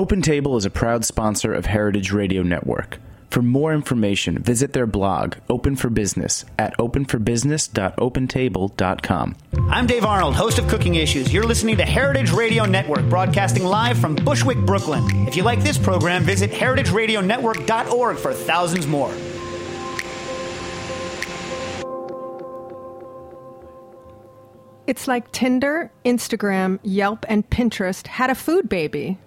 OpenTable is a proud sponsor of Heritage Radio Network. For more information, visit their blog, Open for Business, at openforbusiness.opentable.com. I'm Dave Arnold, host of Cooking Issues. You're listening to Heritage Radio Network, broadcasting live from Bushwick, Brooklyn. If you like this program, visit heritageradionetwork.org for thousands more. It's like Tinder, Instagram, Yelp, and Pinterest had a food baby.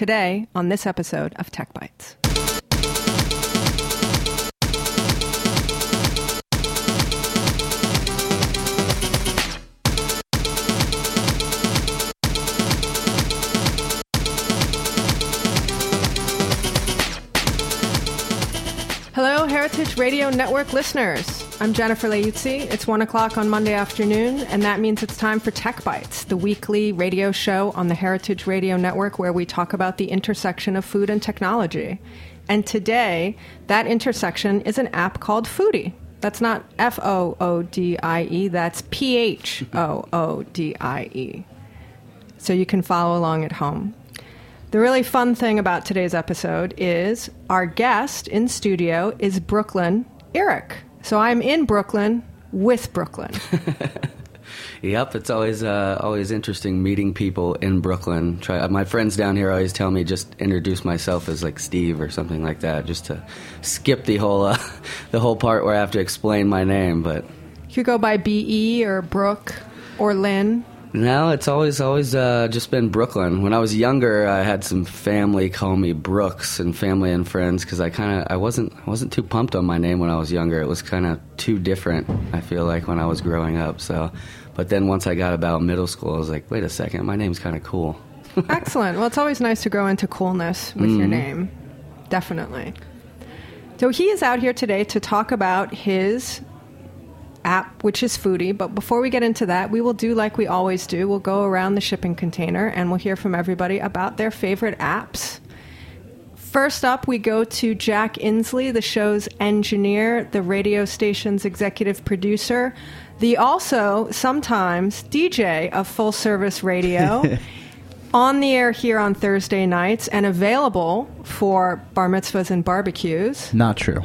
Today, on this episode of Tech Bites. Hello, Heritage Radio Network listeners. I'm Jennifer Leuzzi. It's 1 o'clock on Monday afternoon, and that means it's time for Tech Bites, the weekly radio show on the Heritage Radio Network where we talk about the intersection of food and technology. And today, that intersection is an app called Phoodie. That's not F O O D I E, that's P H O O D I E. So you can follow along at home. The really fun thing about today's episode is our guest in studio is Brooklyn Eric. So I'm in Brooklyn with Brooklyn. Yep, it's always uh, always interesting meeting people in Brooklyn. Try my friends down here always tell me just introduce myself as like Steve or something like that, just to skip the whole uh, the whole part where I have to explain my name. But you go by BE or Brooke or Lynn. No, it's always always uh, just been Brooklyn. When I was younger, I had some family call me Brooks and family and friends because I kind of I wasn't I wasn't too pumped on my name when I was younger. It was kind of too different. I feel like when I was growing up. So, but then once I got about middle school, I was like, wait a second, my name's kind of cool. Excellent. Well, it's always nice to grow into coolness with your name. Definitely. So he is out here today to talk about his app, which is Phoodie. But before we get into that, we will do like we always do. We'll go around the shipping container and we'll hear from everybody about their favorite apps. First up, we go to Jack Inglis, the show's engineer, the radio station's executive producer, the also sometimes DJ of full service radio. on the air here on Thursday nights and available for bar mitzvahs and barbecues. Not true.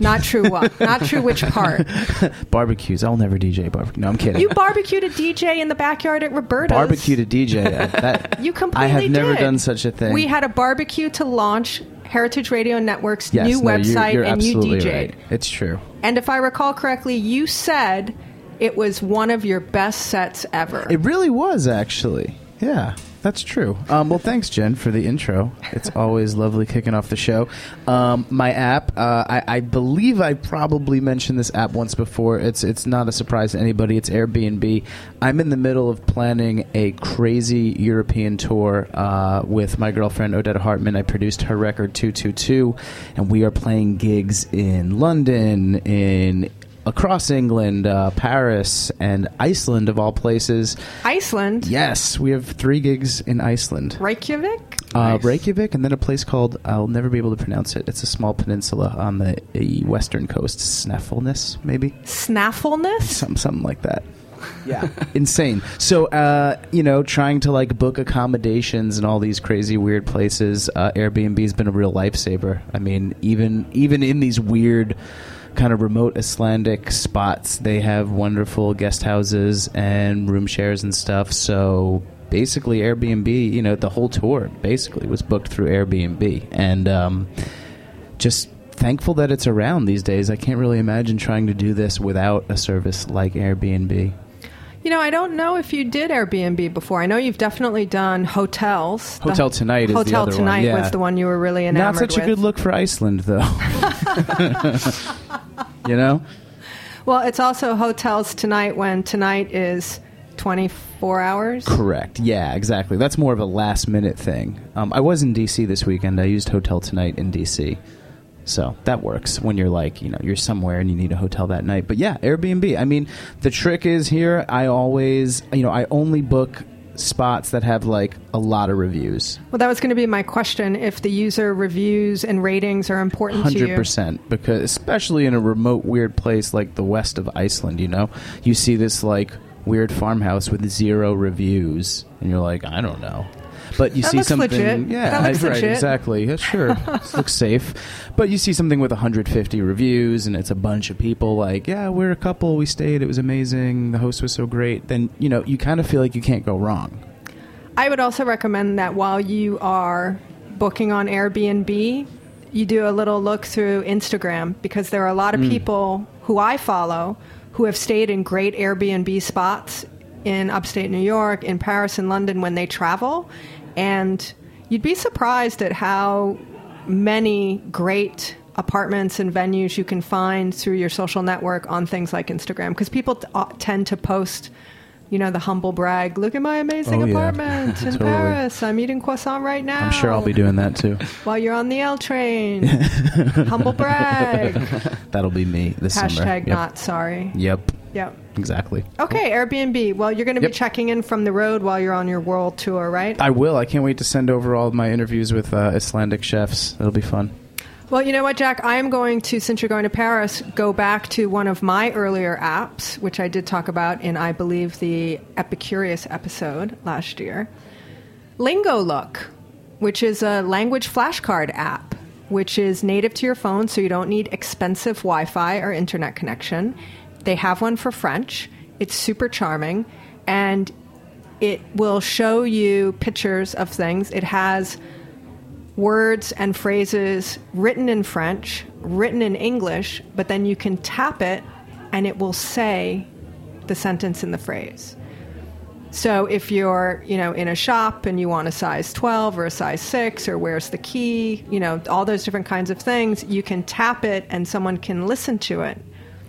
Not true what? Not true which part? Barbecues. I'll never DJ barbecue. No, I'm kidding. You barbecued a DJ in the backyard at Roberta's. Barbecued a DJ. uh, That, You completely I have never did. done such a thing. We had a barbecue to launch Heritage Radio Network's yes, new no, you're- website, you're and you DJ'd. right. It's true. And if I recall correctly, you said it was one of your best sets ever. It really was actually. Yeah, that's true. Um, well, thanks, Jen, for the intro. It's always lovely kicking off the show. Um, my app, uh, I, I believe I probably mentioned this app once before. It's it's not a surprise to anybody. It's Airbnb. I'm in the middle of planning a crazy European tour uh, with my girlfriend Odetta Hartman. I produced her record 222, and we are playing gigs in London, in across England, uh, Paris, and Iceland, of all places. Iceland, Yes, we have three gigs in Iceland. Reykjavik. Uh, Reykjavik, and then a place called I'll never be able to pronounce it. It's a small peninsula on the uh, western coast, Snaffleness, maybe Snaffleness. something something like that. Yeah, insane. So, uh, you know, trying to like book accommodations in all these crazy weird places. Uh, Airbnb's been a real lifesaver. I mean, even even in these weird kind of remote Icelandic spots, they have wonderful guest houses and room shares and stuff. So basically, Airbnb, you know, the whole tour basically was booked through Airbnb, and um, just thankful that it's around these days. I can't really imagine trying to do this without a service like Airbnb. You know, I don't know if you did Airbnb before. I know you've definitely done hotels. The Hotel Tonight is the Hotel other one, Tonight yeah. was the one you were really enamored Not such a with. good look for Iceland, though. you know? Well, it's also hotels tonight when tonight is 24 hours. Correct. Yeah, exactly. That's more of a last minute thing. Um, I was in DC this weekend. I used Hotel Tonight in DC. So that works when you're like, you know, you're somewhere and you need a hotel that night. But yeah, Airbnb. I mean, the trick is here, I always, you know, I only book spots that have like a lot of reviews. Well, that was going to be my question. If the user reviews and ratings are important to Hundred you, percent, because especially in a remote, weird place like the west of Iceland, you know, you see this like weird farmhouse with zero reviews, and you're like, I don't know. But you That see looks something, legit. yeah, That looks right, legit. exactly. Yeah, sure, looks safe. But you see something with 150 reviews, and it's a bunch of people like, yeah, we're a couple, we stayed, it was amazing, the host was so great. Then you know you kind of feel like you can't go wrong. I would also recommend that while you are booking on Airbnb, you do a little look through Instagram because there are a lot of mm. people who I follow who have stayed in great Airbnb spots in upstate New York, in Paris, and London when they travel. And you'd be surprised at how many great apartments and venues you can find through your social network on things like Instagram because people t- uh, tend to post you know the humble brag look at my amazing Oh, yeah. apartment in Totally. paris i'm eating croissant right now I'm sure I'll be doing that too. while you're on the l train humble brag That'll be me this summer. hashtag Yep. not sorry Yep, yep exactly. okay airbnb well you're going to Yep. be checking in from the road while you're on your world tour right I will. I can't wait to send over all of my interviews with uh, Icelandic chefs. It'll be fun. Well, you know what, Jack? I am going to, since you're going to Paris, go back to one of my earlier apps, which I did talk about in, I believe, the Epicurious episode last year. Lingo Look, which is a language flashcard app, which is native to your phone, so you don't need expensive Wi Fi or internet connection. They have one for French. It's super charming, and it will show you pictures of things. It has words and phrases written in French, written in English, but then you can tap it and it will say the sentence in the phrase. So if you're, you know, in a shop and you want a size 12 or a size 6 or where's the key, you know, all those different kinds of things, you can tap it and someone can listen to it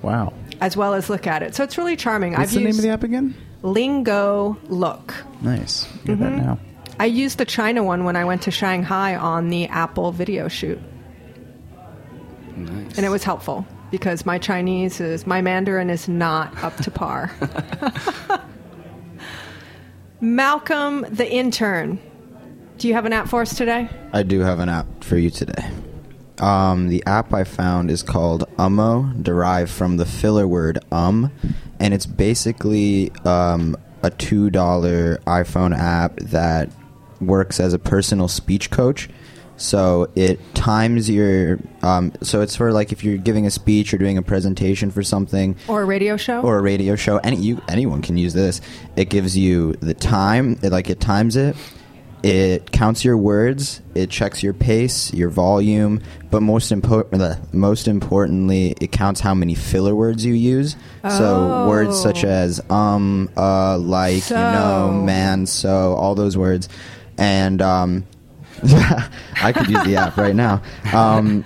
Wow. As well as look at it. So it's really charming. What's I've the name of the app again? Lingo Look. Nice. Get that Mm-hmm. now. I used the China one when I went to Shanghai on the Apple video shoot. Nice. and it was helpful because my Chinese is my Mandarin is not up to par. Malcolm the intern, do you have an app for us today? I do have an app for you today. Um, the app I found is called Ummo, derived from the filler word um, and it's basically um, a two dollar iPhone app that works as a personal speech coach. So it times your. Um, so it's for like if you're giving a speech or doing a presentation for something, Or a radio show? or a radio show. Any you anyone can use this. It gives you the time. It, like it times it. It counts your words. It checks your pace, your volume, but most important, most importantly, it counts how many filler words you use. So words such Oh. as um, uh, like, you know, man, so, all those words, and um, I could use the app right now. Um,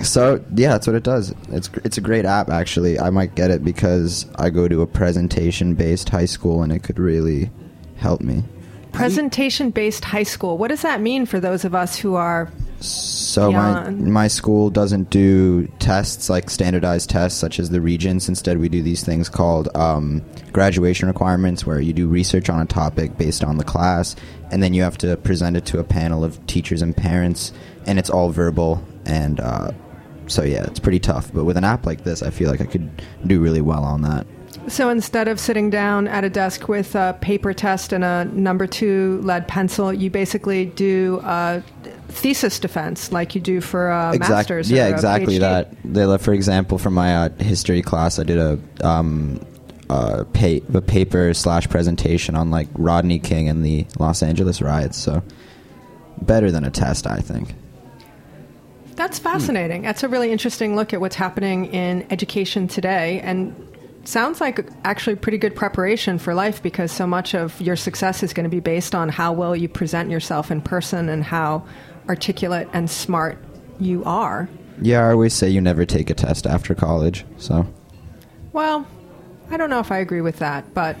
so yeah, that's what it does. It's it's a great app actually. I might get it because I go to a presentation based high school and it could really help me. Presentation based high school. What does that mean for those of us who are So my my school doesn't do tests like standardized tests such as the Regents. Instead, we do these things called um, graduation requirements, where you do research on a topic based on the class, and then you have to present it to a panel of teachers and parents, and it's all verbal. And uh, so yeah, it's pretty tough. But with an app like this, I feel like I could do really well on that. So instead of sitting down at a desk with a paper test and a number two lead pencil, you basically do a thesis defense like you do for a master's. Yeah, exactly PhD. that. They, let- for example, for my uh, history class, I did a um, uh, pa- a paper slash presentation on like Rodney King and the Los Angeles riots. So better than a test, I think. That's fascinating. That's a really interesting look at what's happening in education today and sounds like actually pretty good preparation for life because so much of your success is going to be based on how well you present yourself in person and how articulate and smart you are. Yeah, I always say you never take a test after college. So Well, I don't know if I agree with that, but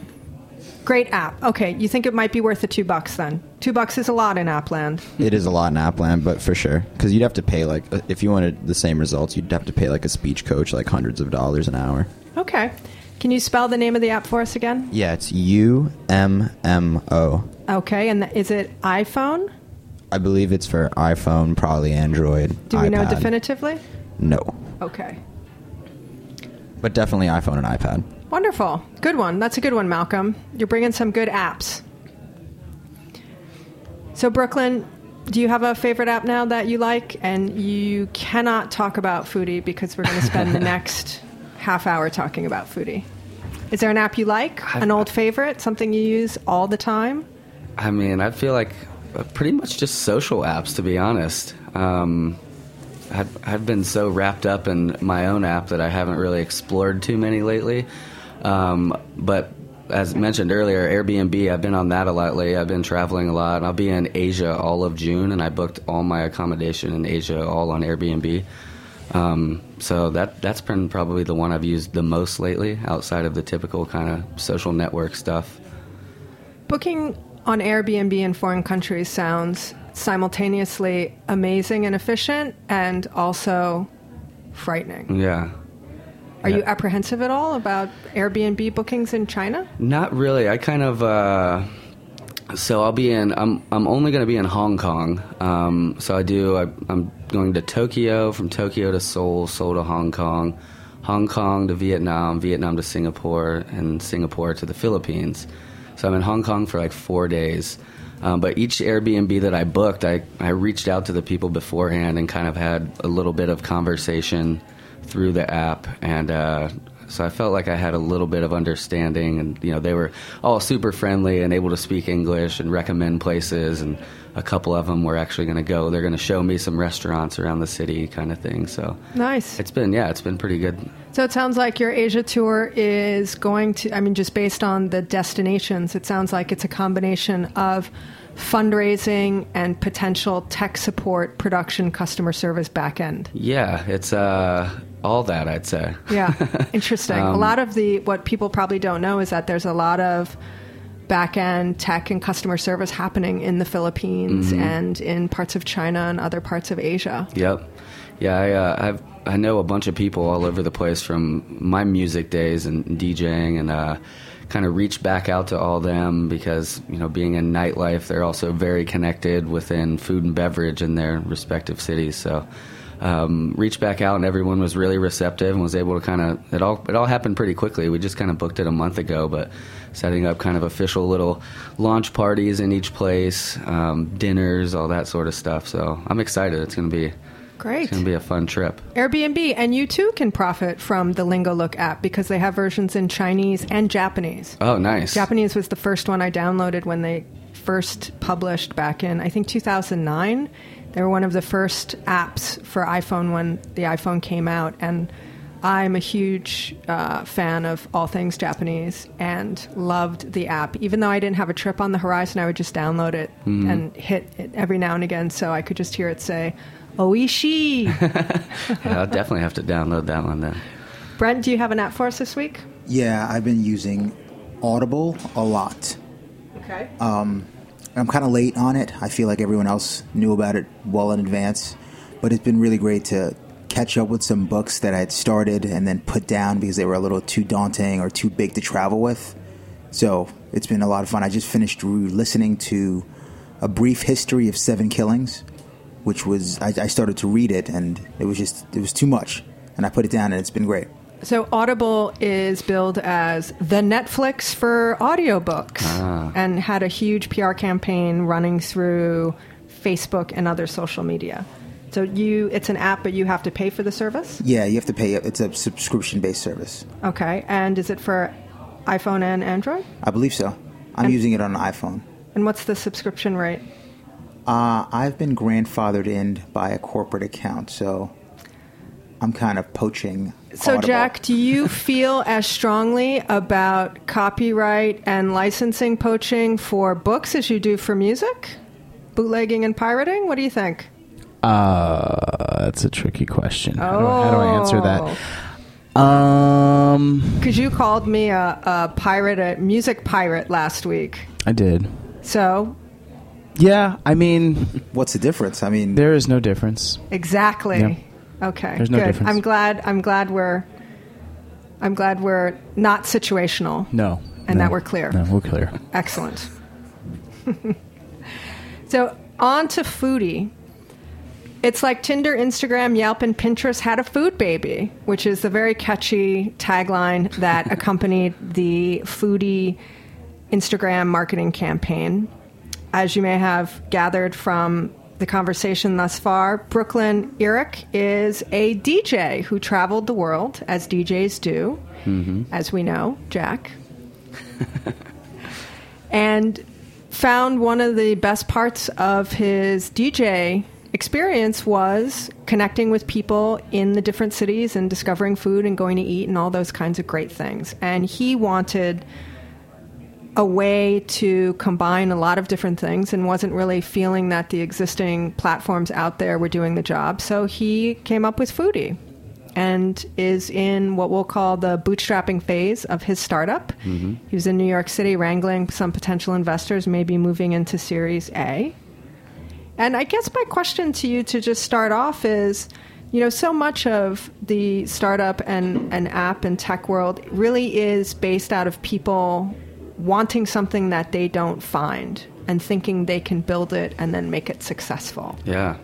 great app. Okay, you think it might be worth the 2 bucks then? 2 bucks is a lot in Appland. it is a lot in Appland, but for sure, because you'd have to pay like if you wanted the same results, you'd have to pay like a speech coach like hundreds of dollars an hour. Okay. Can you spell the name of the app for us again? Yeah, it's U M M O. Okay, and th- is it iPhone? I believe it's for iPhone, probably Android. Do we know definitively? No, Okay. but definitely iPhone and iPad. Wonderful. Good one. That's a good one, Malcolm. You're bringing some good apps. So, Brooklyn, do you have a favorite app now that you like? And you cannot talk about Phoodie because we're going to spend the next half hour talking about Phoodie. Is there an app you like? An old favorite? Something you use all the time? I mean, I feel like uh, pretty much just social apps, to be honest. Um, I've, I've been so wrapped up in my own app that I haven't really explored too many lately. Um, but as mentioned earlier, Airbnb, I've been on that a lot lately. I've been traveling a lot. I'll be in Asia all of June, and I booked all my accommodation in Asia all on Airbnb. Um, so that that's been probably the one I've used the most lately, outside of the typical kind of social network stuff. Booking on Airbnb in foreign countries sounds simultaneously amazing and efficient and also frightening. Yeah. Are Yeah. you apprehensive at all about Airbnb bookings in China? Not really. I kind of. Uh, so I'll be in. I'm. I'm only going to be in Hong Kong. Um, so I do. I, I'm going to Tokyo. From Tokyo to Seoul. Seoul to Hong Kong. Hong Kong to Vietnam. Vietnam to Singapore. And Singapore to the Philippines. So I'm in Hong Kong for like four days. Um, but each Airbnb that I booked, I, I reached out to the people beforehand and kind of had a little bit of conversation through the app. And uh, so I felt like I had a little bit of understanding. And, you know, they were all super friendly and able to speak English and recommend places. And a couple of them were actually going to go. They're going to show me some restaurants around the city kind of thing. So Nice. it's been, yeah, it's been pretty good. So it sounds like your Asia tour is going to, I mean, just based on the destinations, it sounds like it's a combination of fundraising and potential tech support, production, customer service back end. Yeah, it's uh, all that, I'd say. Yeah, interesting. a Um, lot of the, what people probably don't know is that there's a lot of back end tech and customer service happening in the Philippines Mm-hmm. and in parts of China and other parts of Asia. Yep. Yeah, I, uh, I've I know a bunch of people all over the place from my music days and DJing, and uh, kind of reach back out to all them because you know, being in nightlife, they're also very connected within food and beverage in their respective cities. So. Um, reached back out and everyone was really receptive and was able to kind of it all it all happened pretty quickly. We just kind of booked it a month ago, but setting up kind of official little launch parties in each place, um, dinners, all that sort of stuff. So I'm excited. It's going to be Great. it's going to be a fun trip. Airbnb, and you too can profit from the Lingo Look app because they have versions in Chinese and Japanese. Oh, nice. Japanese was the first one I downloaded when they first published back in, I think, 2009. They were one of the first apps for iPhone when the iPhone came out. And I'm a huge uh, fan of all things Japanese and loved the app. Even though I didn't have a trip on the horizon, I would just download it and hit it every now and again so I could just hear it say, Oishi. Yeah, I'll definitely have to download that one then. Brent, do you have an app for us this week? Yeah, I've been using Audible a lot. Okay. I'm kind of late on it. I feel like everyone else knew about it well in advance, but it's been really great to catch up with some books that I had started and then put down because they were a little too daunting or too big to travel with. So it's been a lot of fun. I just finished listening to A Brief History of Seven Killings, which was, I, I started to read it and it was just, it was too much. And I put it down and it's been great. So Audible is billed as the Netflix for audiobooks and had a huge PR campaign running through Facebook and other social media. So you it's an app but you have to pay for the service? Yeah, you have to pay. It's a subscription based service. Okay. And is it for iPhone and Android? I believe so. I'm And- using it on an iPhone. And what's the subscription rate? Uh, I've been grandfathered in by a corporate account, so I'm kind of poaching. So Audible. Jack, do you feel as strongly about copyright and licensing poaching for books as you do for music? Bootlegging and pirating? What do you think? Uh, that's a tricky question. How, do I, how do I answer Oh. that? Um, Because you called me a, a pirate, a music pirate last week. I did. So, Yeah, I mean, What's the difference? I mean, there is no difference. exactly. Yeah. Okay. There's no good. difference. I'm glad. I'm glad we're. I'm glad we're not situational. No. And no, that we're clear. No, we're clear. Excellent. so on to Phoodie. It's like Tinder, Instagram, Yelp, and Pinterest had a food baby, which is the very catchy tagline that accompanied the Phoodie Instagram marketing campaign. as you may have gathered from the conversation thus far, Brooklyn Eric is a DJ who traveled the world, as DJs do, mm-hmm. as we know, Jack. and found one of the best parts of his DJ experience was connecting with people in the different cities and discovering food and going to eat and all those kinds of great things. And he wanted a way to combine a lot of different things and wasn't really feeling that the existing platforms out there were doing the job. So he came up with Phoodie and is in what we'll call the bootstrapping phase of his startup. Mm-hmm. He was in New York City wrangling some potential investors, maybe moving into Series A. And I guess my question to you to just start off is you know, so much of the startup and, and app and tech world really is based out of people wanting something that they don't find and thinking they can build it and then make it successful. Yeah.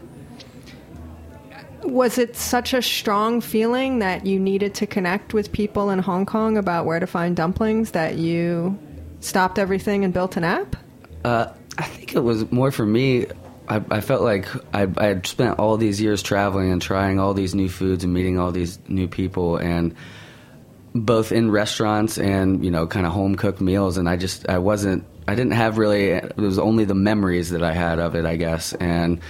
Was it such a strong feeling that you needed to connect with people in Hong Kong about where to find dumplings that you stopped everything and built an app? Uh, I think it was more for me. I, I felt like I, I had spent all these years traveling and trying all these new foods and meeting all these new people, and both in restaurants and you know, kind of home cooked meals. And I just I wasn't I didn't have really. It was only the memories that I had of it, I guess, and.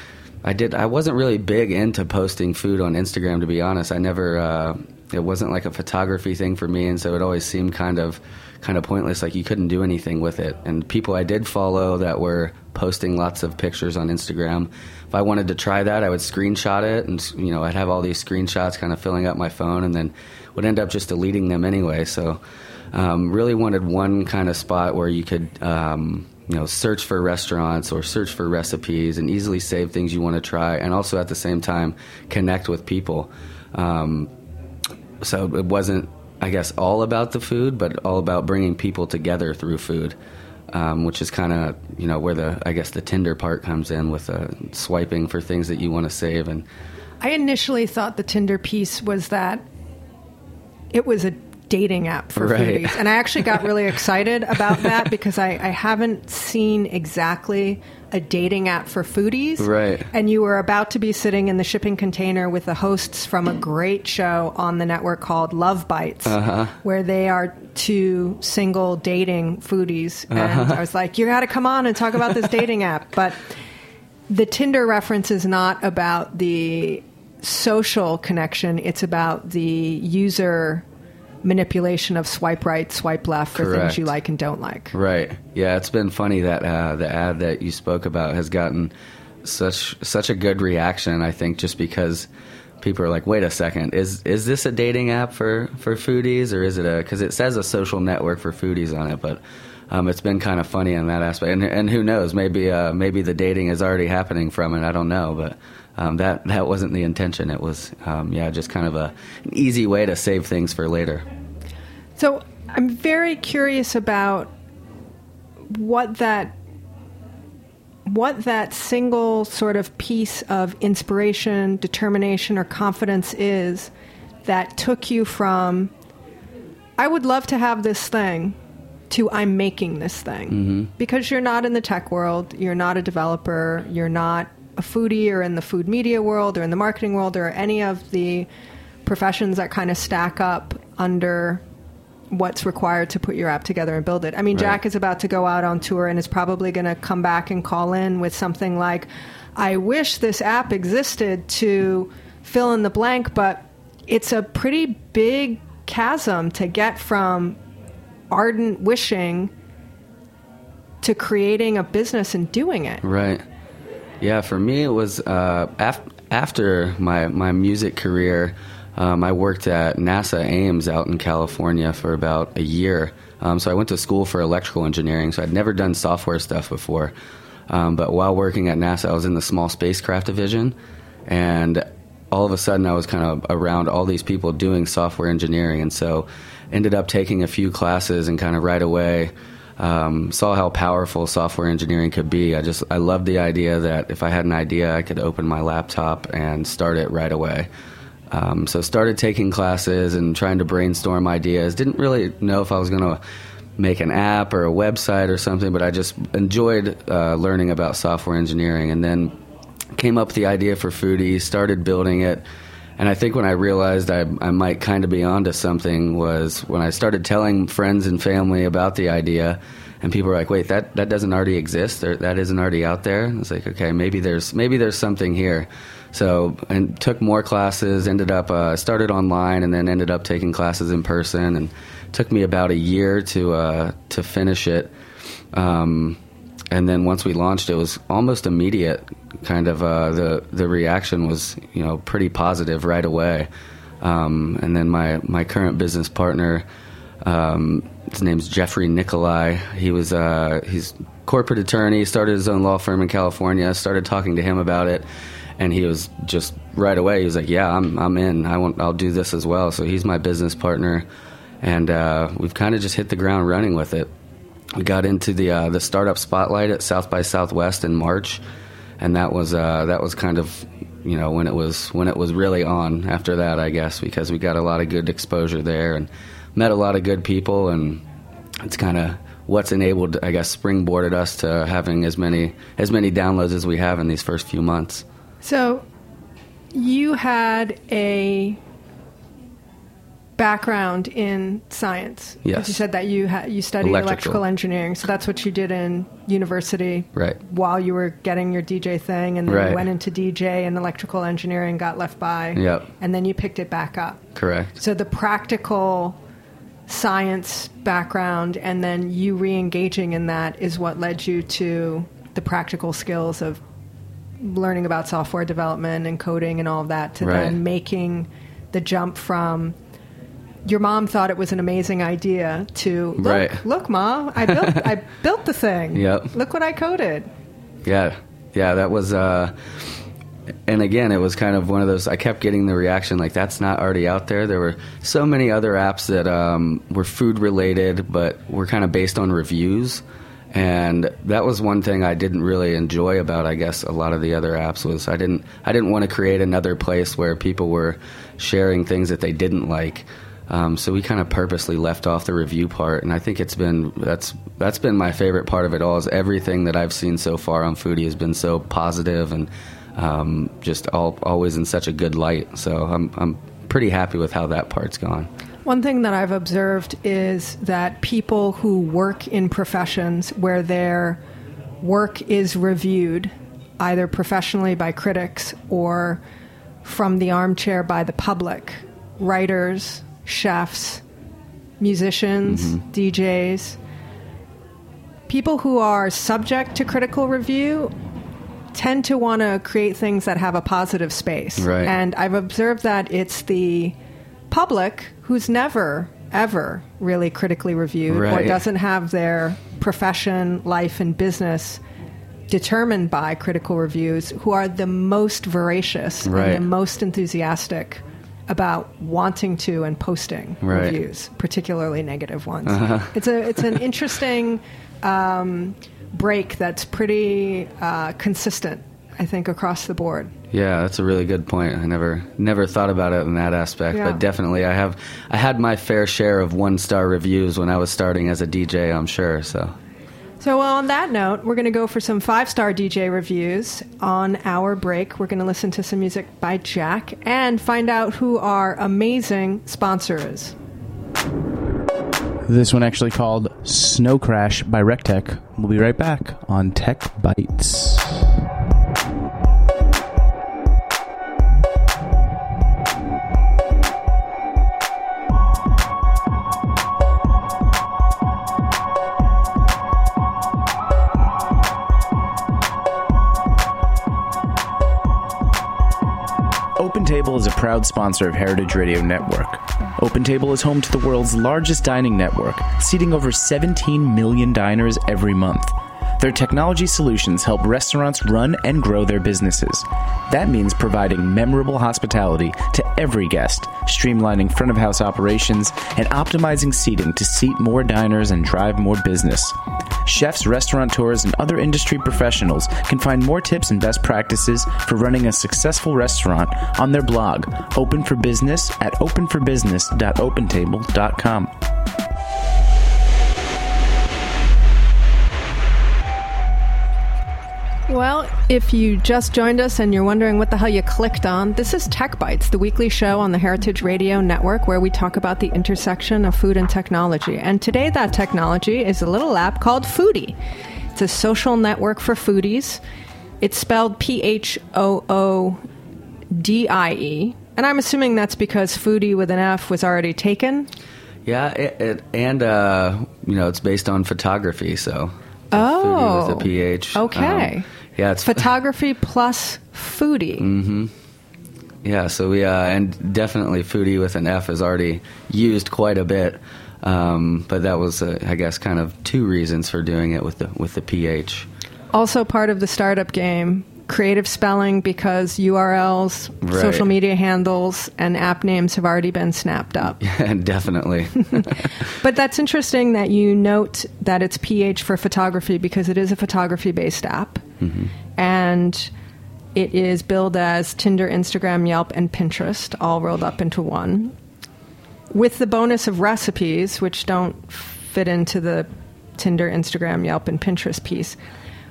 I did. I wasn't really big into posting food on Instagram, to be honest. I never. Uh, it wasn't like a photography thing for me, and so it always seemed kind of, kind of pointless. Like you couldn't do anything with it. And people I did follow that were posting lots of pictures on Instagram. If I wanted to try that, I would screenshot it, and you know, I'd have all these screenshots kind of filling up my phone, and then would end up just deleting them anyway. So, um, really wanted one kind of spot where you could. Um, you know, search for restaurants or search for recipes and easily save things you want to try, and also at the same time connect with people. Um, so it wasn't, I guess, all about the food, but all about bringing people together through food, um, which is kind of you know where the I guess the Tinder part comes in with uh, swiping for things that you want to save and. I initially thought the Tinder piece was that it was a dating app for Right. foodies. And I actually got really excited about that because I, I haven't seen exactly a dating app for foodies. Right. And you were about to be sitting in the shipping container with the hosts from a great show on the network called Love Bites, uh-huh. where they are two single dating foodies. And uh-huh. I was like, you got to come on and talk about this dating app. But the Tinder reference is not about the social connection, it's about the user manipulation of swipe right, swipe left for things you like and don't like. Right. Yeah, it's been funny that uh, the ad that you spoke about has gotten such such a good reaction. I think just because people are like, "Wait a second, is is this a dating app for for foodies, or is it a?" Because it says a social network for foodies on it, but. Um, it's been kind of funny in that aspect, and, and who knows? Maybe uh, maybe the dating is already happening from it. I don't know, but um, that that wasn't the intention. It was um, yeah, just kind of a an easy way to save things for later. So I'm very curious about what that what that single sort of piece of inspiration, determination, or confidence is that took you from I would love to have this thing to I'm making this thing. Because you're not in the tech world, you're not a developer, you're not a foodie or in the food media world or in the marketing world or any of the professions that kind of stack up under what's required to put your app together and build it. I mean, Jack is about to go out on tour and is probably going to come back and call in with something like, I wish this app existed to fill in the blank, but it's a pretty big chasm to get from ardent wishing to creating a business and doing it. Right. Yeah, for me it was uh, af- after my my music career. Um, I worked at NASA Ames out in California for about a year. Um, so I went to school for electrical engineering. So I'd never done software stuff before. Um, but while working at NASA, I was in the small spacecraft division, and all of a sudden I was kind of around all these people doing software engineering, and so ended up taking a few classes and kind of right away um, saw how powerful software engineering could be. I just I loved the idea that if I had an idea, I could open my laptop and start it right away. Um, so started taking classes and trying to brainstorm ideas. Didn't really know if I was going to make an app or a website or something, but I just enjoyed uh, learning about software engineering, and then came up with the idea for Phoodie, started building it. And I think when I realized I, I might kind of be onto something was when I started telling friends and family about the idea, and people were like, "Wait, that, that doesn't already exist. Or, that isn't already out there." It's like, okay, maybe there's maybe there's something here. So and took more classes. Ended up uh, started online, and then ended up taking classes in person. And took me about a year to uh, to finish it. Um, and then once we launched, it was almost immediate. Kind of uh, the the reaction was you know pretty positive right away. Um, and then my my current business partner, um, his name's Jeffrey Nikolai. He was uh, he's corporate attorney. Started his own law firm in California. Started talking to him about it, and he was just right away. He was like, "Yeah, I'm I'm in. I want I'll do this as well." So he's my business partner, and uh, we've kind of just hit the ground running with it. We got into the uh, the startup spotlight at South by Southwest in March, and that was uh, that was kind of you know when it was when it was really on. After that, I guess because we got a lot of good exposure there and met a lot of good people, and it's kind of what's enabled, I guess, springboarded us to having as many as many downloads as we have in these first few months. So, you had a background in science. Yes. You said that you ha- you studied Electrical. electrical. engineering, so that's what you did in university. Right. While you were getting your DJ thing, and then Right. you went into DJ and electrical engineering, got left by. Yep. And then you picked it back up. Correct. So the practical science background and then you re-engaging in that is what led you to the practical skills of learning about software development and coding and all of that to Right. then making the jump from your mom thought it was an amazing idea to look, Right. look ma i built i built the thing Yep. look what i coded Yeah, yeah, that was. Uh, and again, it was kind of one of those. I kept getting the reaction like that's not already out there. There were so many other apps that um, were food related, but were kind of based on reviews. And that was one thing I didn't really enjoy about, I guess, a lot of the other apps was I didn't I didn't want to create another place where people were sharing things that they didn't like. Um, so we kind of purposely left off the review part, and I think it's been that's that's been my favorite part of it all. Is everything that I've seen so far on Phoodie has been so positive and um, just all, always in such a good light. So I'm I'm pretty happy with how that part's gone. One thing that I've observed is that people who work in professions where their work is reviewed, either professionally by critics or from the armchair by the public, writers, chefs, musicians, mm-hmm. DJs, people who are subject to critical review tend to want to create things that have a positive space. Right. And I've observed that it's the public who's never ever really critically reviewed or doesn't have their profession, life and business determined by critical reviews who are the most voracious Right. and the most enthusiastic about wanting to and posting Right. Uh-huh. reviews, particularly negative ones. It's a it's an interesting um, break that's pretty uh, consistent, I think, across the board. Yeah, that's a really good point. I never never thought about it in that aspect, Yeah. but definitely I have I had my fair share of one star reviews when I was starting as a DJ. I'm sure. So So, on that note, we're going to go for some five star DJ reviews. On our break, we're going to listen to some music by Jack and find out who our amazing sponsor is. This one actually called Snow Crash by Rectech. We'll be right back on Tech Bites. OpenTable is a proud sponsor of Heritage Radio Network. OpenTable is home to the world's largest dining network, seating over 17 million diners every month. Their technology solutions help restaurants run and grow their businesses. That means providing memorable hospitality to every guest, streamlining front of house operations, and optimizing seating to seat more diners and drive more business. Chefs, restaurateurs, and other industry professionals can find more tips and best practices for running a successful restaurant on their blog, Open for Business at openforbusiness.opentable.com. Well, if you just joined us and you're wondering what the hell you clicked on, this is Tech Bites, the weekly show on the Heritage Radio Network where we talk about the intersection of food and technology. And today, that technology is a little app called Phoodie. It's a social network for foodies. It's spelled P H O O D I E. And I'm assuming that's because foodie with an F was already taken. Yeah, it, it, and uh, you know it's based on photography, so Oh. foodie with a ph. Okay. Um, yeah, it's Photography plus foodie. Yeah, so we uh, and definitely foodie with an F is already used quite a bit, um, but that was uh, I guess kind of two reasons for doing it with the with the ph. Also part of the startup game, creative spelling because URLs, Right. social media handles, and app names have already been snapped up. and definitely, But that's interesting that you note that it's PH for photography because it is a photography based app. Mm-hmm. And it is billed as Tinder, Instagram, Yelp, and Pinterest all rolled up into one. With the bonus of recipes, which don't fit into the Tinder, Instagram, Yelp, and Pinterest piece.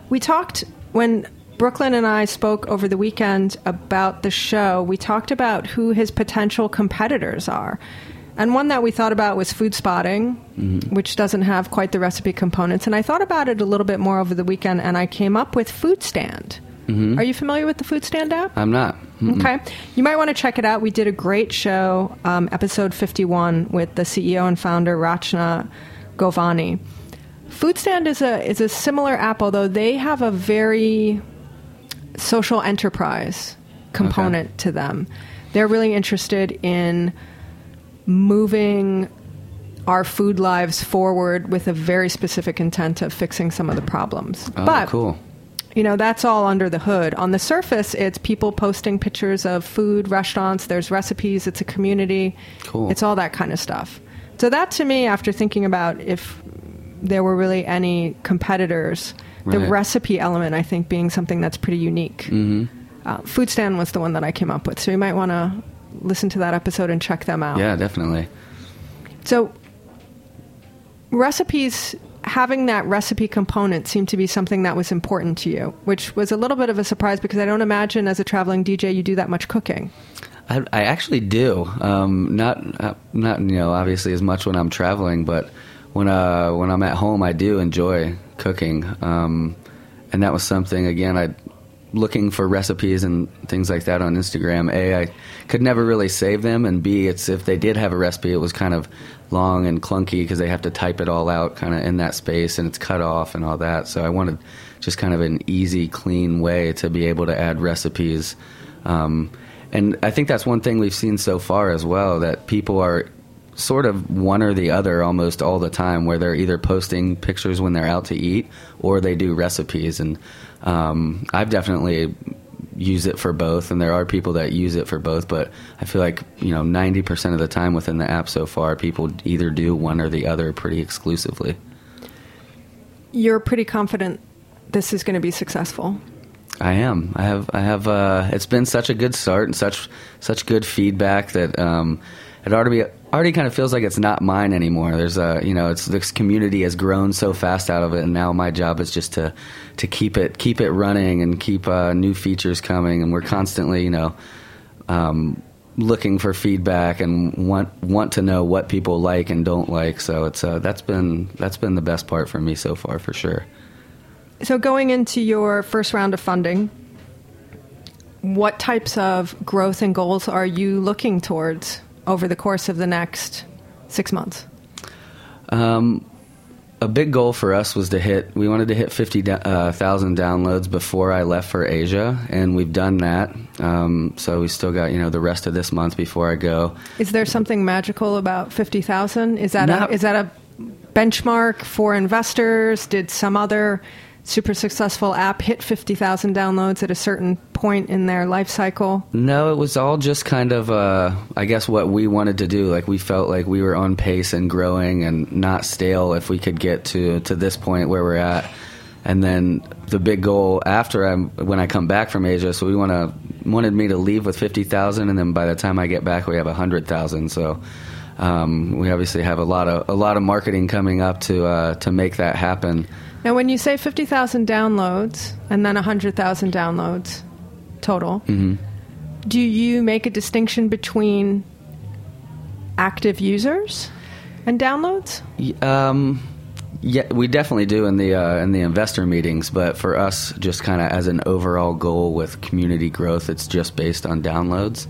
We talked when Brooklyn and I spoke over the weekend about the show. We talked about who his potential competitors are. And one that we thought about was Foodspotting, which doesn't have quite the recipe components. And I thought about it a little bit more over the weekend, and I came up with Foodstand. Are you familiar with the Foodstand app? I'm not. Mm-mm. Okay. You might want to check it out. We did a great show, um, episode 51, with the CEO and founder, Rachna Govani. Foodstand is a, is a similar app, although they have a very social enterprise component to them. They're really interested in moving our food lives forward with a very specific intent of fixing some of the problems. Oh, but cool. you know, that's all under the hood. On the surface, it's people posting pictures of food, restaurants, there's recipes, it's a community. Cool. It's all that kind of stuff. So, that to me, after thinking about if there were really any competitors, the recipe element, I think, being something that's pretty unique. Mm-hmm. Uh, Foodstand was the one that I came up with. So, you might want to listen to that episode and check them out. Yeah, definitely. So, recipes, having that recipe component seemed to be something that was important to you, which was a little bit of a surprise because I don't imagine as a traveling DJ you do that much cooking. I, I actually do. Um, not uh, not you know obviously as much when I'm traveling, but when uh, when I'm at home, I do enjoy cooking. Um, and that was something again I looking for recipes and things like that on Instagram. A I could never really save them, and B it's if they did have a recipe, it was kind of long and clunky because they have to type it all out kind of in that space and it's cut off and all that. So I wanted just kind of an easy, clean way to be able to add recipes. Um, and I think that's one thing we've seen so far as well that people are sort of one or the other almost all the time, where they're either posting pictures when they're out to eat or they do recipes. And um, I've definitely used it for both, and there are people that use it for both. But I feel like you know, ninety percent of the time within the app so far, people either do one or the other pretty exclusively. You're pretty confident this is going to be successful. I am. I have. I have. Uh, it's been such a good start and such such good feedback that um, it already already kind of feels like it's not mine anymore. There's a you know, it's this community has grown so fast out of it, and now my job is just to to keep it keep it running and keep uh, new features coming, and we're constantly you know. Um, looking for feedback and want want to know what people like and don't like so it's uh, that's been that's been the best part for me so far for sure So, going into your first round of funding, what types of growth and goals are you looking towards over the course of the next six months? Um, a big goal for us was to hit. We wanted to hit fifty thousand uh, downloads before I left for Asia, and we've done that. Um, so we still got you know the rest of this month before I go. Is there something magical about fifty thousand? Is that Not- a, is that a benchmark for investors? Did some other super successful app hit fifty thousand downloads at a certain point in their life cycle? No, it was all just kind of, uh, I guess, what we wanted to do. Like we felt like we were on pace and growing and not stale if we could get to to this point where we're at. And then the big goal after I'm when I come back from Asia, so we want to wanted me to leave with fifty thousand, and then by the time I get back, we have hundred thousand. So um, we obviously have a lot of a lot of marketing coming up to uh, to make that happen. Now, when you say 50,000 downloads and then 100,000 downloads total, Mm-hmm. do you make a distinction between active users and downloads? Um, yeah, we definitely do in the uh, in the investor meetings, but for us, just kind of as an overall goal with community growth, it's just based on downloads.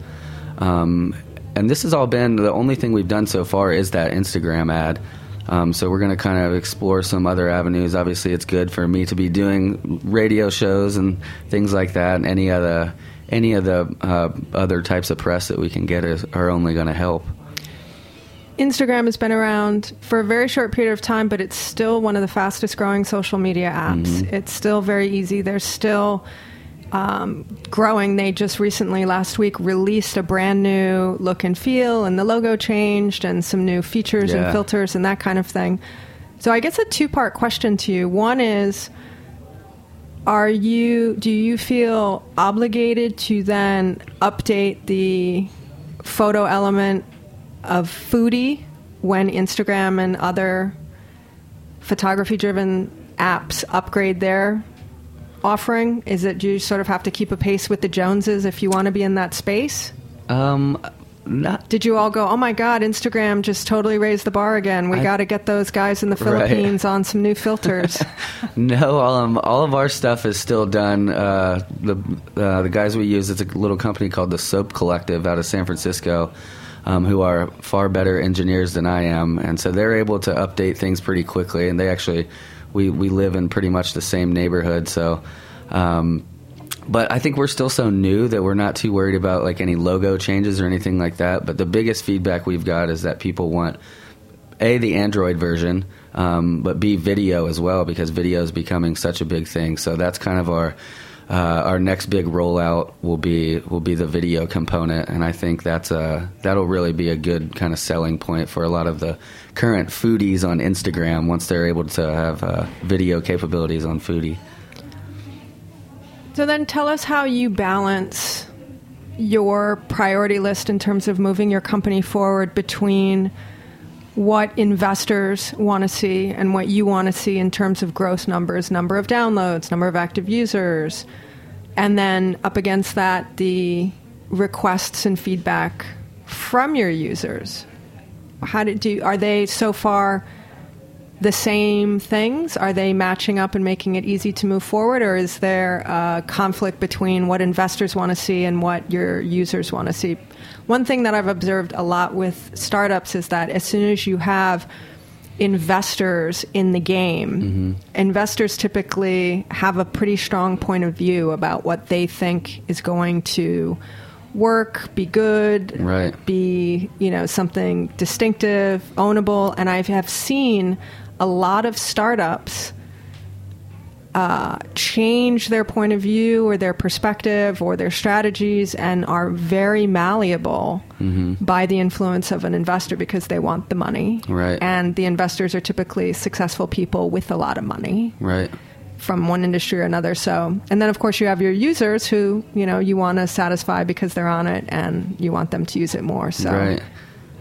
Um, and this has all been the only thing we've done so far is that Instagram ad. Um, so we're going to kind of explore some other avenues. Obviously, it's good for me to be doing radio shows and things like that. And any other any of the uh, other types of press that we can get is, are only going to help. Instagram has been around for a very short period of time, but it's still one of the fastest growing social media apps. It's still very easy. They're still um, growing. They just recently, last week, released a brand new look and feel, and the logo changed, and some new features and filters and that kind of thing. So, I guess a two part question to you. One is, are you do you feel obligated to then update the photo element of Phoodie when Instagram and other photography driven apps upgrade their offering? Is it do you sort of have to keep a pace with the Joneses if you want to be in that space? Um, not Did you all go, oh my God, Instagram just totally raised the bar again. We got to get those guys in the Right. Philippines on some new filters. No, um, all of our stuff is still done. Uh, the uh, the guys we use, it's a little company called the Soap Collective out of San Francisco, um, who are far better engineers than I am, and so they're able to update things pretty quickly. And they actually, we we live in pretty much the same neighborhood, so. Um, but I think we're still so new that we're not too worried about like any logo changes or anything like that. But the biggest feedback we've got is that people want a the Android version, um, but b video as well because video is becoming such a big thing. So that's kind of our uh, our next big rollout will be will be the video component, and I think that's a that'll really be a good kind of selling point for a lot of the current foodies on Instagram once they're able to have uh, video capabilities on Phoodie. So then tell us how you balance your priority list in terms of moving your company forward between what investors want to see and what you want to see in terms of gross numbers, number of downloads, number of active users, and then up against that, the requests and feedback from your users. How did do are they so far the same things? Are they matching up and making it easy to move forward, or is there a conflict between what investors want to see and what your users want to see? One thing that I've observed a lot with startups is that as soon as you have investors in the game, mm-hmm. investors typically have a pretty strong point of view about what they think is going to work, be good, Right. be you know something distinctive, ownable, and I have seen a lot of startups uh, change their point of view or their perspective or their strategies and are very malleable by the influence of an investor because they want the money. Right. And the investors are typically successful people with a lot of money Right. from one industry or another. So, and then of course you have your users who you know you want to satisfy because they're on it and you want them to use it more. So, Right.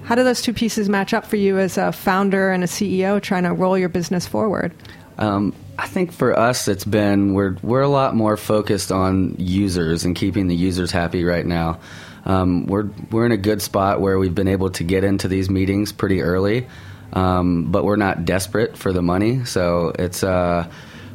How do those two pieces match up for you as a founder and a CEO trying to roll your business forward? Um, I think for us, it's been we're we're a lot more focused on users and keeping the users happy right now. Um, we're we're in a good spot where we've been able to get into these meetings pretty early, um, but we're not desperate for the money. So it's uh,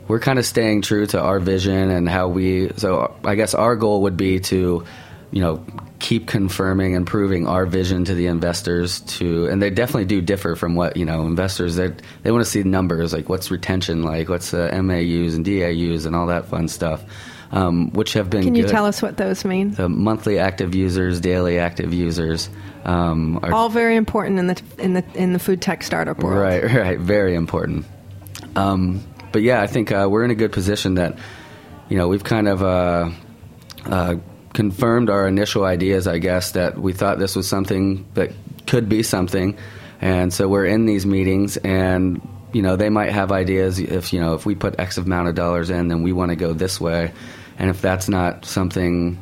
we're kind of staying true to our vision and how we. So I guess our goal would be to, you know, keep confirming and proving our vision to the investors to and they definitely do differ from what you know investors they they want to see numbers like what's retention like what's uh, MAUs and DAUs and all that fun stuff um, which have been Can you good. tell us what those mean? the monthly active users daily active users um, are All very important in the in the in the food tech startup world. Right, right, very important. Um, but yeah, I think uh, we're in a good position that you know we've kind of uh, uh, confirmed our initial ideas. I guess that we thought this was something that could be something, and so we're in these meetings and. You know, they might have ideas if, you know, if we put X amount of dollars in, then we want to go this way. And if that's not something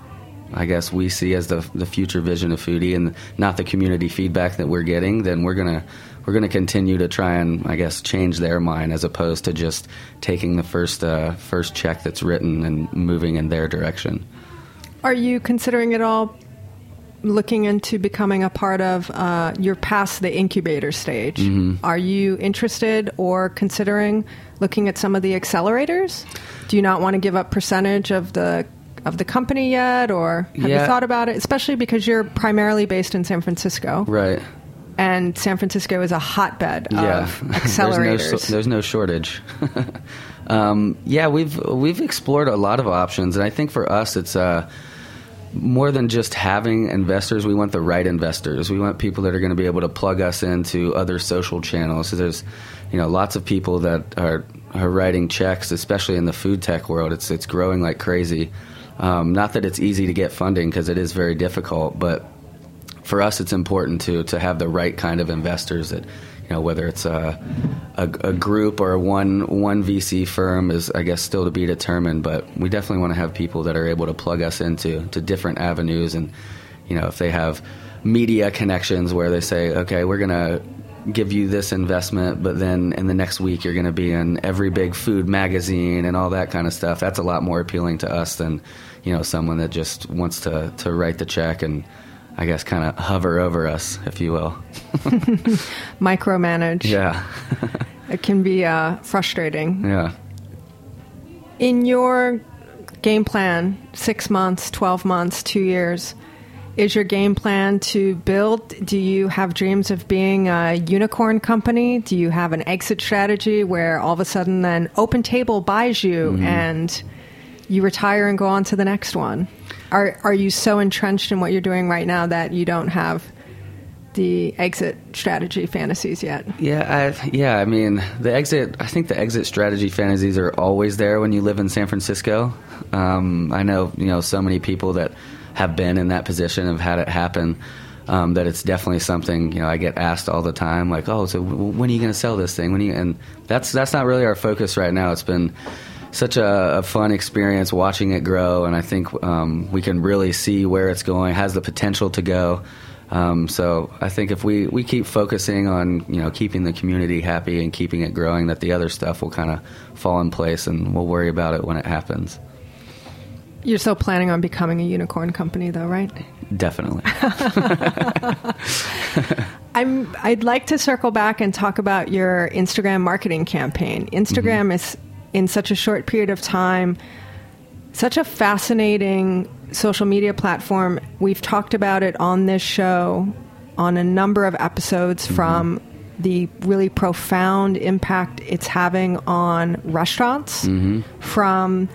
I guess we see as the the future vision of Phoodie, and not the community feedback that we're getting, then we're gonna we're gonna continue to try and I guess change their mind as opposed to just taking the first uh, first check that's written and moving in their direction. Are you considering at all looking into becoming a part of? Uh, you're past the incubator stage. Are you interested or considering looking at some of the accelerators? Do you not want to give up percentage of the of the company yet, or have you thought about it? Especially because you're primarily based in San Francisco, Right. and San Francisco is a hotbed yeah. of there's, accelerators. no, there's no shortage. um, yeah, we've we've explored a lot of options, and I think for us, it's uh, more than just having investors. We want the right investors. We want people that are going to be able to plug us into other social channels. So there's, you know, lots of people that are are writing checks, especially in the food tech world. It's it's growing like crazy. Um, not that it's easy to get funding because it is very difficult, but for us, it's important to to have the right kind of investors that you know whether it's a, a, a group or one one VC firm is I guess still to be determined. But we definitely want to have people that are able to plug us into to different avenues, and you know if they have media connections where they say, okay, we're gonna give you this investment, but then in the next week you're to be in every big food magazine and all that kind of stuff. That's a lot more appealing to us than you know someone that just wants to to write the check and I guess kind of hover over us, if you will. Micromanage. Yeah, It can be uh, frustrating. yeah. in your game plan, six months, 12 months, two years, is your game plan to build? Do you have dreams of being a unicorn company? Do you have an exit strategy where all of a sudden then Open Table buys you and you retire and go on to the next one? Are, are you so entrenched in what you're doing right now that you don't have the exit strategy fantasies yet? Yeah, I, yeah. I mean, the exit. I think the exit strategy fantasies are always there when you live in San Francisco. Um, I know, you know, so many people that have been in that position have had it happen. Um, that it's definitely something you know. I get asked all the time, like, "Oh, so w- when are you going to sell this thing?" When you? And that's that's not really our focus right now. It's been such a, a fun experience watching it grow, and I think um, we can really see where it's going. It has the potential to go. Um, so I think if we, we keep focusing on you know keeping the community happy and keeping it growing, that the other stuff will kind of fall in place, and we'll worry about it when it happens. You're still planning on becoming a unicorn company, though, right? Definitely. I'm. I'd like to circle back and talk about your Instagram marketing campaign. Instagram is in such a short period of time, such a fascinating social media platform. We've talked about it on this show on a number of episodes mm-hmm. from the really profound impact it's having on restaurants, mm-hmm. from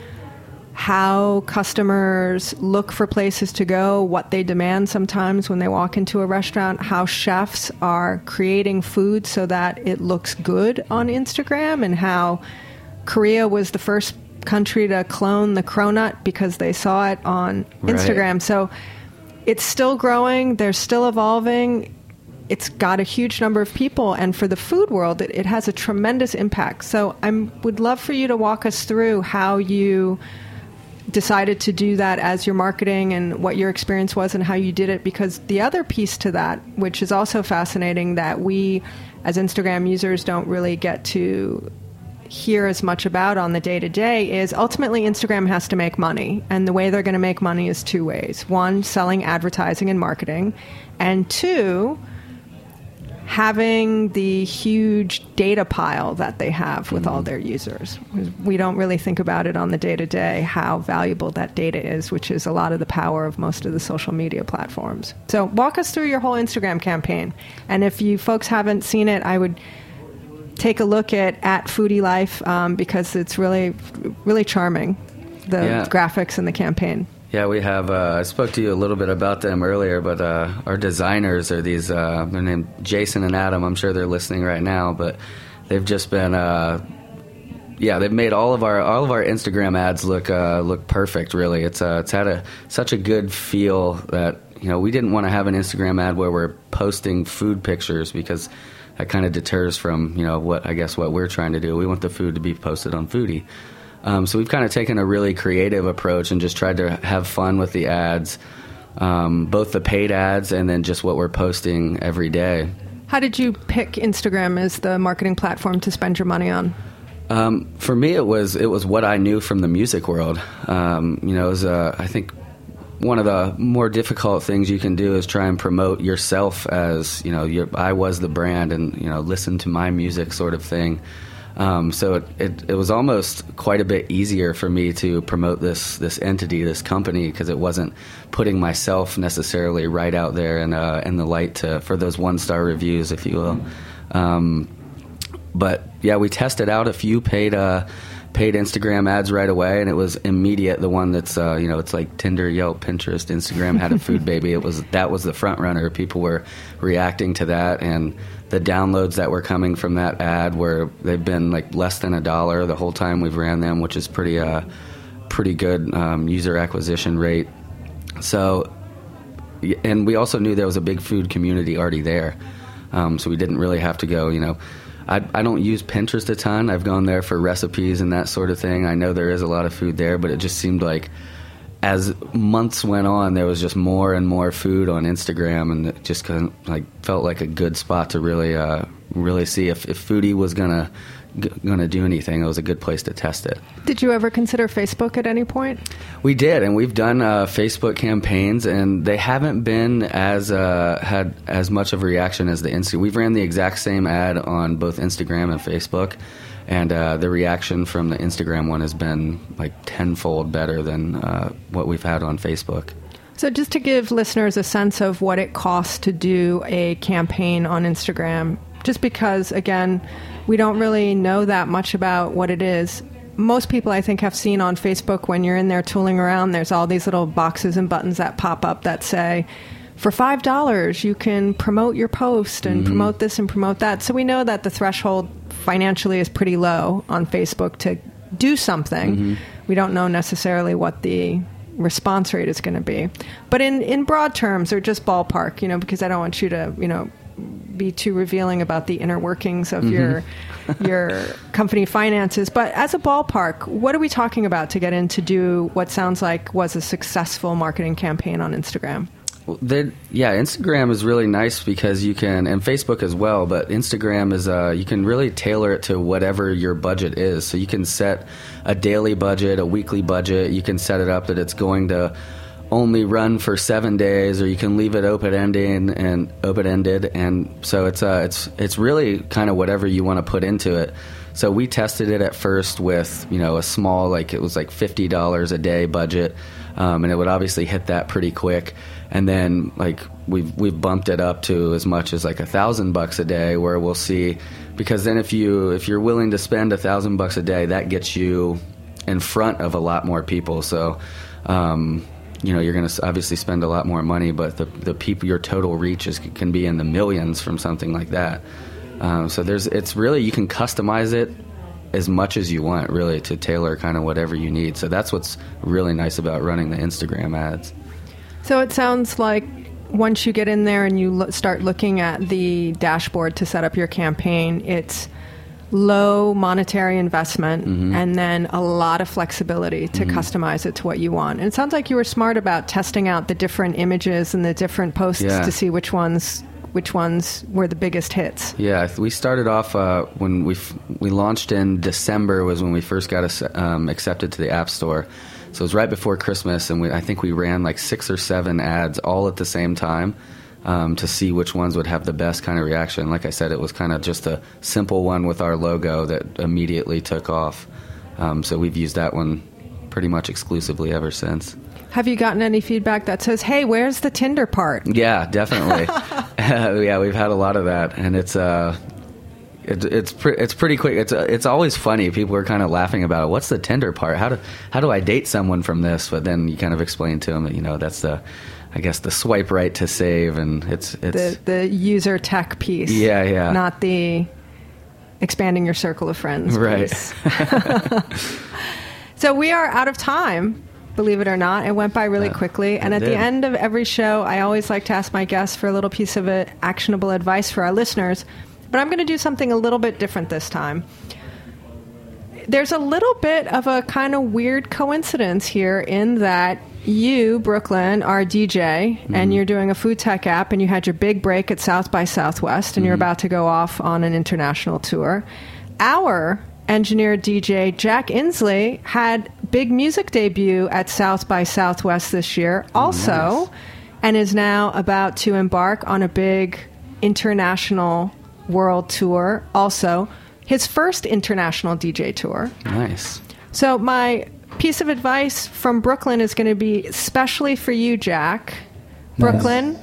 how customers look for places to go, what they demand sometimes when they walk into a restaurant, how chefs are creating food so that it looks good on mm-hmm. Instagram, and how Korea was the first country to clone the cronut because they saw it on Right. Instagram. So it's still growing, they're still evolving. It's got a huge number of people, and for the food world, it, it has a tremendous impact. So I would love for you to walk us through how you decided to do that as your marketing and what your experience was and how you did it because the other piece to that which is also fascinating that we as Instagram users don't really get to hear as much about on the day to day is ultimately Instagram has to make money and the way they're going to make money is two ways one selling advertising and marketing and two having the huge data pile that they have with all mm-hmm. their users. We don't really think about it on the day to day how valuable that data is, which is a lot of the power of most of the social media platforms. So, walk us through your whole Instagram campaign. And if you folks haven't seen it, I would take a look at at Phoodie Life um, because it's really, really charming. The Yeah. graphics and the campaign. Yeah, we have. Uh, I spoke to you a little bit about them earlier, but uh, our designers are these. Uh, they're named Jason and Adam. I'm sure they're listening right now, but they've just been. Uh, yeah, they've made all of our all of our Instagram ads look uh, look perfect. Really, it's uh, it's had a such a good feel that you know we didn't want to have an Instagram ad where we're posting food pictures because that kind of deters from you know what I guess what we're trying to do. We want the food to be posted on Phoodie. Um, so we've kind of taken a really creative approach and just tried to have fun with the ads, um, both the paid ads and then just what we're posting every day. How did you pick Instagram as the marketing platform to spend your money on? Um, for me, it was it was what I knew from the music world. Um, you know, it was uh, I think one of the more difficult things you can do is try and promote yourself as you know I was the brand and you know listen to my music sort of thing. Um, so it, it, it, was almost quite a bit easier for me to promote this this entity, this company, because it wasn't putting myself necessarily right out there in, uh, in the light to, for those one star reviews, if you will. Um, but yeah, we tested out a few paid uh, paid Instagram ads right away, and it was immediate. The one that's uh, you know it's like Tinder, Yelp, Pinterest, Instagram had a food baby. It was that was the front runner. People were reacting to that, and the downloads that were coming from that ad were they've been like less than a dollar the whole time we've ran them, which is pretty uh pretty good um, user acquisition rate. So, and we also knew there was a big food community already there, um, so we didn't really have to go you know I, I don't use Pinterest a ton. I've gone there for recipes and that sort of thing. I know there is a lot of food there, but it just seemed like as months went on, there was just more and more food on Instagram, and it just kind of like felt like a good spot to really, uh, really see if, if Phoodie was gonna going to do anything, it was a good place to test it. Did you ever consider Facebook at any point? We did, and we've done uh, Facebook campaigns, and they haven't been as uh, had as much of a reaction as the Insta. We've ran the exact same ad on both Instagram and Facebook, and uh, the reaction from the Instagram one has been like tenfold better than uh, what we've had on Facebook. So, just to give listeners a sense of what it costs to do a campaign on Instagram, just because, again, we don't really know that much about what it is. Most people, I think, have seen on Facebook when you're in there tooling around, there's all these little boxes and buttons that pop up that say, for five dollars you can promote your post and mm-hmm. promote this and promote that. So we know that the threshold financially is pretty low on Facebook to do something. Mm-hmm. We don't know necessarily what the response rate is going to be. But in, in broad terms, or just ballpark, you know, because I don't want you to, you know, be too revealing about the inner workings of mm-hmm. your your company finances. But as a ballpark, what are we talking about to get in to do what sounds like was a successful marketing campaign on Instagram? Well, yeah, Instagram is really nice because you can, and Facebook as well. But Instagram is, uh, you can really tailor it to whatever your budget is. So you can set a daily budget, a weekly budget. You can set it up that it's going to only run for seven days, or you can leave it open ending and open ended. And so it's uh, it's it's really kind of whatever you want to put into it. So we tested it at first with you know a small like it was like fifty dollars a day budget, um, and it would obviously hit that pretty quick. And then like we've we've bumped it up to as much as like a thousand bucks a day, where we'll see because then if you if you're willing to spend a thousand bucks a day, that gets you in front of a lot more people. So. Um, you know you're going to obviously spend a lot more money, but the the people your total reach is can be in the millions from something like that. Um, so there's it's really you can customize it as much as you want really to tailor kind of whatever you need. So that's what's really nice about running the Instagram ads. So it sounds like once you get in there and you lo- start looking at the dashboard to set up your campaign, it's low monetary investment mm-hmm. and then a lot of flexibility to mm-hmm. customize it to what you want. And it sounds like you were smart about testing out the different images and the different posts yeah. to see which ones which ones were the biggest hits. Yeah, we started off uh, when we f- we launched in December was when we first got us, um, accepted to the App Store. So it was right before Christmas, and we, I think we ran like six or seven ads all at the same time um, to see which ones would have the best kind of reaction. Like I said, it was kind of just a simple one with our logo that immediately took off. Um, so we've used that one pretty much exclusively ever since. Have you gotten any feedback that says, "Hey, where's the Tinder part?" Yeah, definitely. yeah, we've had a lot of that, and it's uh, it, it's pre- it's pretty quick. It's uh, it's always funny. People are kind of laughing about it. What's the Tinder part? How do how do I date someone from this? But then you kind of explain to them that you know that's the I guess the swipe right to save, and it's it's the the user tech piece. Yeah, yeah. Not the expanding your circle of friends. Right. so we are out of time. Believe it or not, it went by really yeah, quickly. And at did. the end of every show, I always like to ask my guests for a little piece of actionable advice for our listeners. But I'm going to do something a little bit different this time there's a little bit of a kind of weird coincidence here in that you, Brooklyn, are a DJ Mm-hmm. and you're doing a food tech app and you had your big break at South by Southwest and you're Mm-hmm. about to go off on an international tour. Our engineer DJ Jack Inglis had big music debut at South by Southwest this year also and is now about to embark on a big international world tour also his first international DJ tour. Nice. So my piece of advice from Brooklyn is going to be especially for you, Jack. Brooklyn,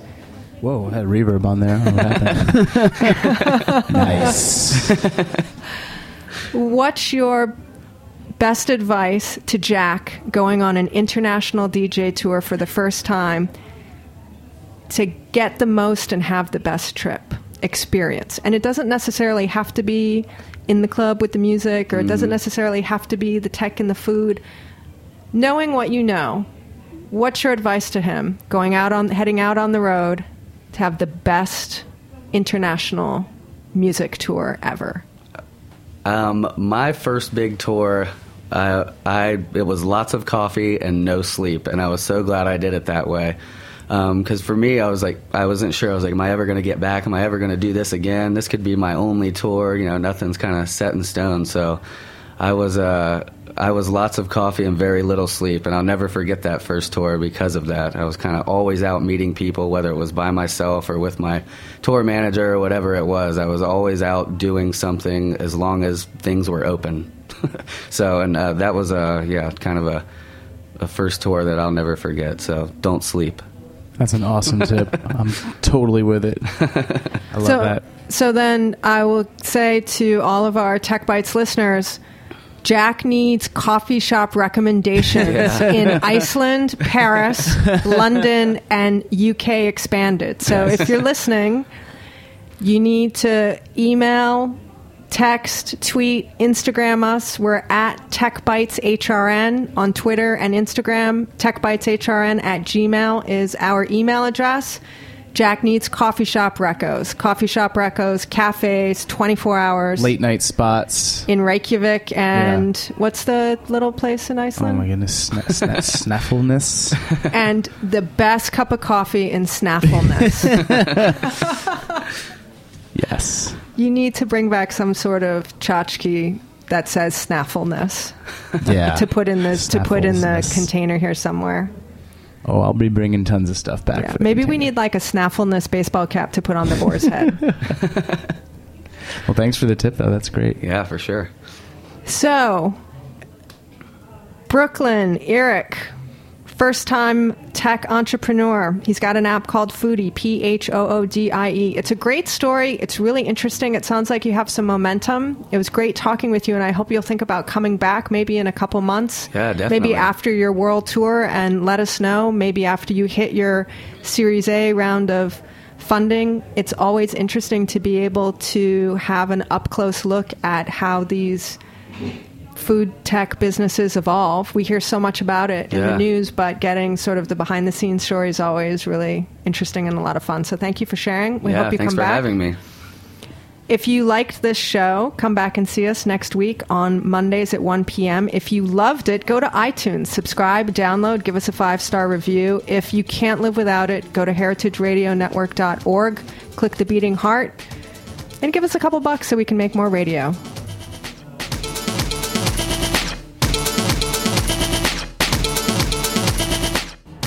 Whoa, I had reverb on there. What nice. what's your best advice to Jack going on an international DJ tour for the first time to get the most and have the best trip experience? And it doesn't necessarily have to be in the club with the music, or it doesn't mm. necessarily have to be the tech and the food. Knowing what you know, what's your advice to him going out on heading out on the road to have the best international music tour ever? Um, my first big tour, uh, I it was lots of coffee and no sleep, and I was so glad I did it that way. Because for me, I was like, I wasn't sure. I was like, am I ever going to get back? Am I ever going to do this again? This could be my only tour. You know, nothing's kind of set in stone. So, I was uh, I was lots of coffee and very little sleep, and I'll never forget that first tour because of that. I was kind of always out meeting people, whether it was by myself or with my tour manager or whatever it was. I was always out doing something as long as things were open. so, and uh, that was a yeah, kind of a a first tour that I'll never forget. So, don't sleep. That's an awesome tip. I'm totally with it. I love so, that. So then I will say to all of our Tech Bites listeners, Jack needs coffee shop recommendations in Iceland, Paris, London, and UK expanded. So if you're listening, you need to email, text, tweet, Instagram us. We're at TechBitesHRN on Twitter and Instagram. TechBitesHRN at Gmail is our email address. Jack needs coffee shop recos, coffee shop recos, cafes, 24 hours Late night spots. in Reykjavik. And what's the little place in Iceland? Oh my goodness. Sna- sna- snaffleness. and the best cup of coffee in Snaffleness. Yes. you need to bring back some sort of tchotchke that says Snaffleness Yeah. to put in this to put in the container here somewhere. Oh, I'll be bringing tons of stuff back. Yeah, for the maybe we need like a Snaffleness baseball cap to put on the boar's head. Well, thanks for the tip, though. That's great. Yeah, for sure. So, Brooklyn, Eric, first time tech entrepreneur. He's got an app called Phoodie, P H O O D I E. It's a great story. It's really interesting. It sounds like you have some momentum. It was great talking with you, and I hope you'll think about coming back maybe in a couple months. Yeah, definitely. Maybe after your world tour and let us know. Maybe after you hit your Series A round of funding. It's always interesting to be able to have an up close look at how these food tech businesses evolve. We hear so much about it in the news, but getting sort of the behind the scenes story is always really interesting and a lot of fun. So thank you for sharing. We yeah, hope you thanks come for back. having me. If you liked this show, come back and see us next week on Mondays at 1 p.m. If you loved it, go to iTunes, subscribe, download, give us a five star review. If you can't live without it, go to heritageradionetwork.org, click the beating heart, and give us a couple bucks so we can make more radio.